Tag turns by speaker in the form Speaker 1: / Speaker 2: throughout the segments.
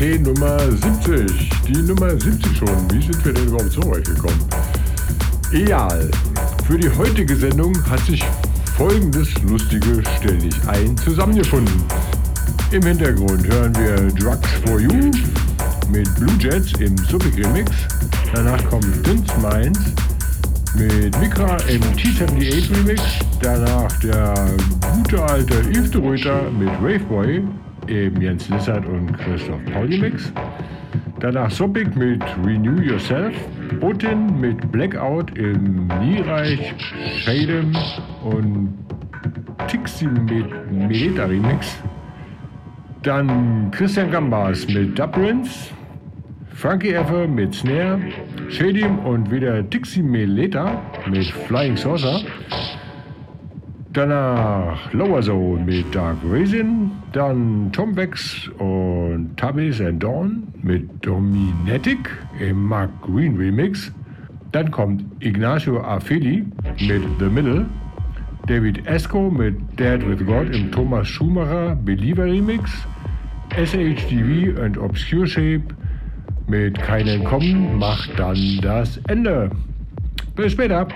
Speaker 1: TNT Nummer 70. Die Nummer 70 schon. Wie sind wir denn überhaupt zu euch gekommen? Egal. Für die heutige Sendung hat sich folgendes lustige Stell dich ein zusammengefunden. Im Hintergrund hören wir Drugs for You mit Blue Jets im Subic Remix. Danach kommt Dins Minds mit Mikra im T78 Remix. Danach der gute alte Yves de Ruyter mit Waveboy eben Jens Lissert und Christoph Paulimix. Danach Sopic mit Renew Yourself. Otin mit Blackout im Niereich, Shadem und Tixi mit Meleta Remix. Dann Christian Gambas mit Dubrins. Frankie Effer mit Snare. Shadim und wieder Tixi Meleta mit Flying Saucer. Danach Lower Zone mit Dark Raisin, dann Tom Bex und Tabis and Dawn mit Dominetic im Mark Green Remix. Dann kommt Ignacio Afili mit The Middle, David Esco mit Dead with God im Thomas Schumacher Believer Remix, SHDV und Obscure Shape mit Keinen Kommen macht dann das Ende. Bis später.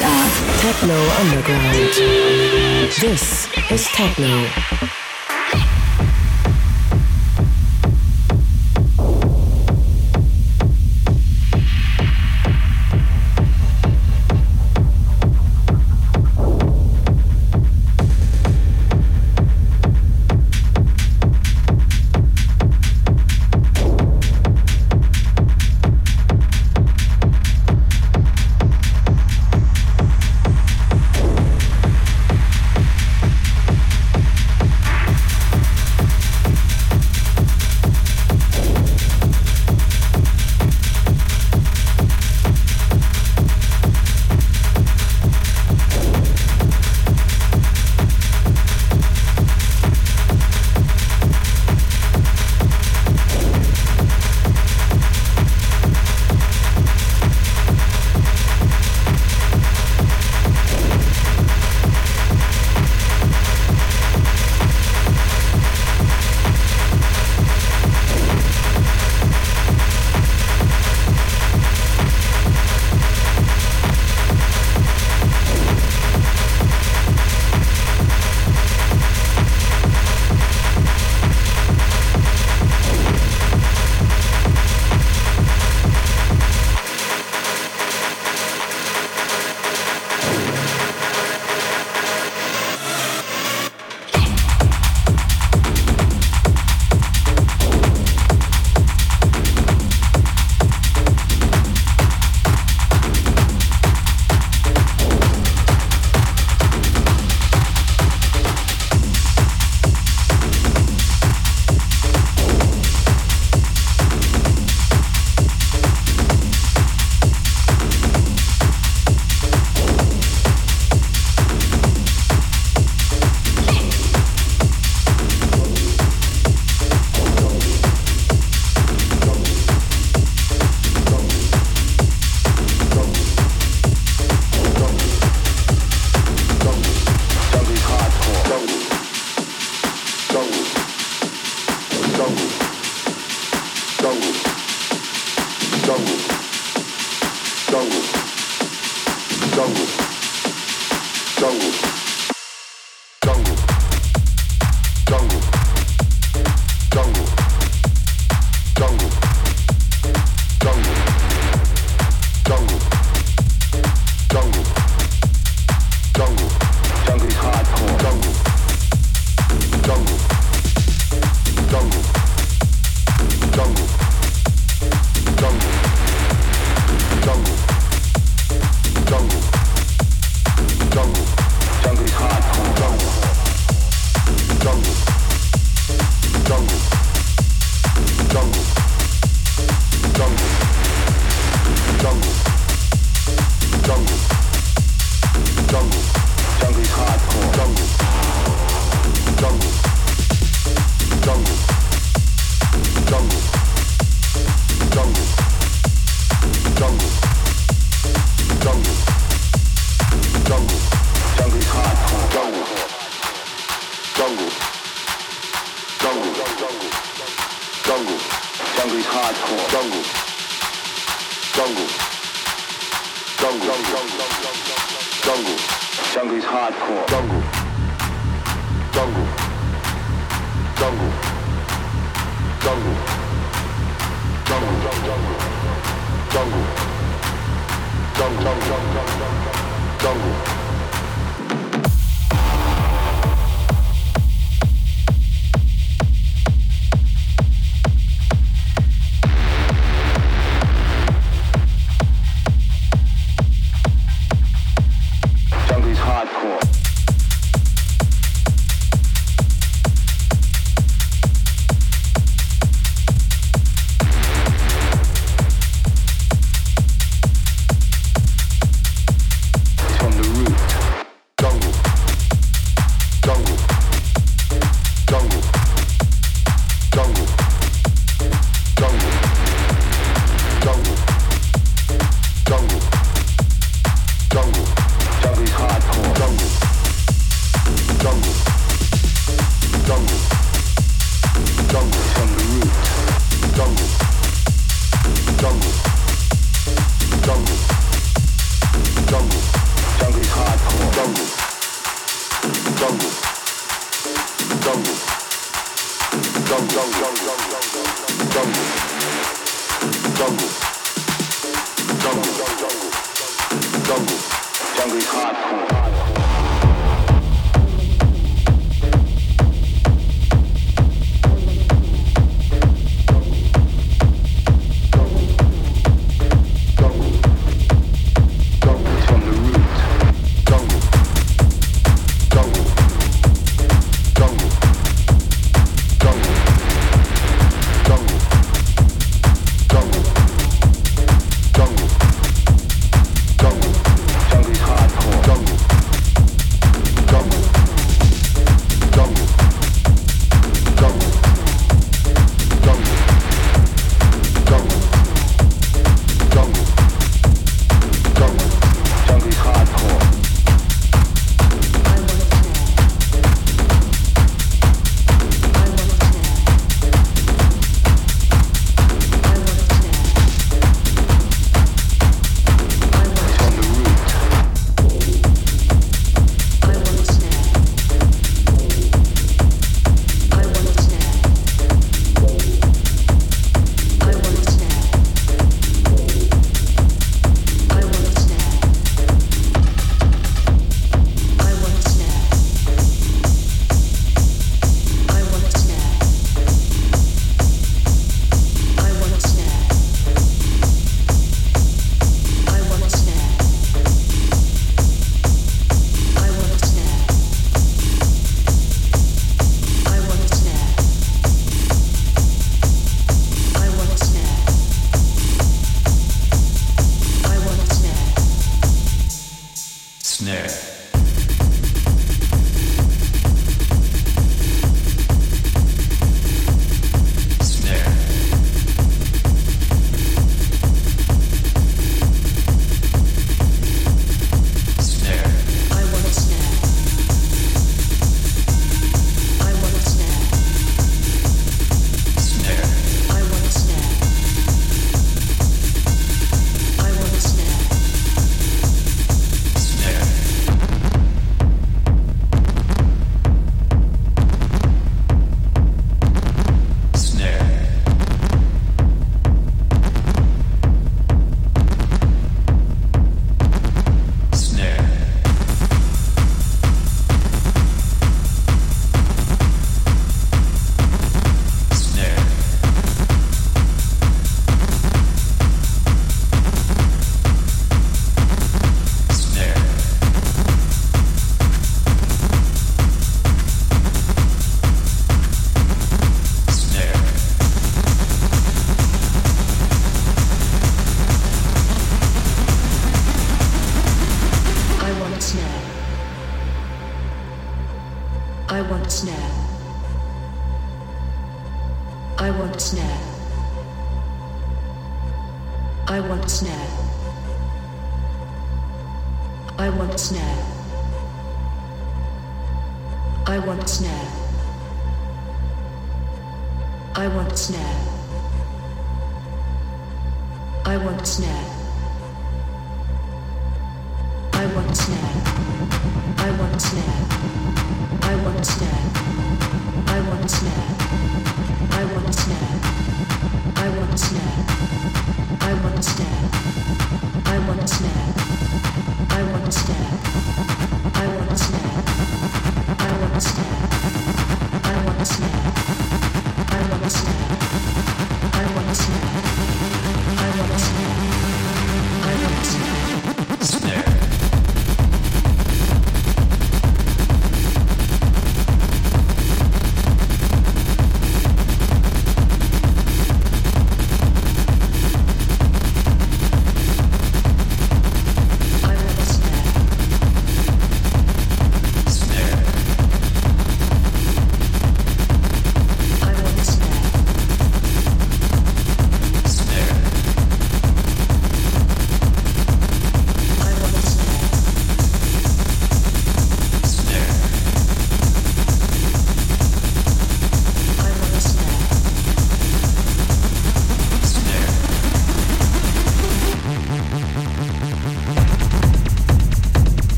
Speaker 2: Art.
Speaker 3: Techno Underground. This is Techno.
Speaker 4: I want snare. I want snare. I want snare. I want snare. I want snare. I want snare. I want
Speaker 2: snare. I want snare. I want snare. I want to.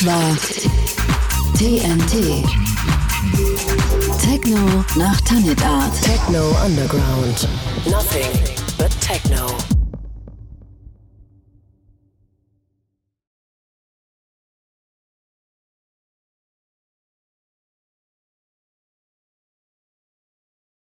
Speaker 2: Das war TNT. Techno nach Tanit Art.
Speaker 3: Techno Underground. Nothing but techno.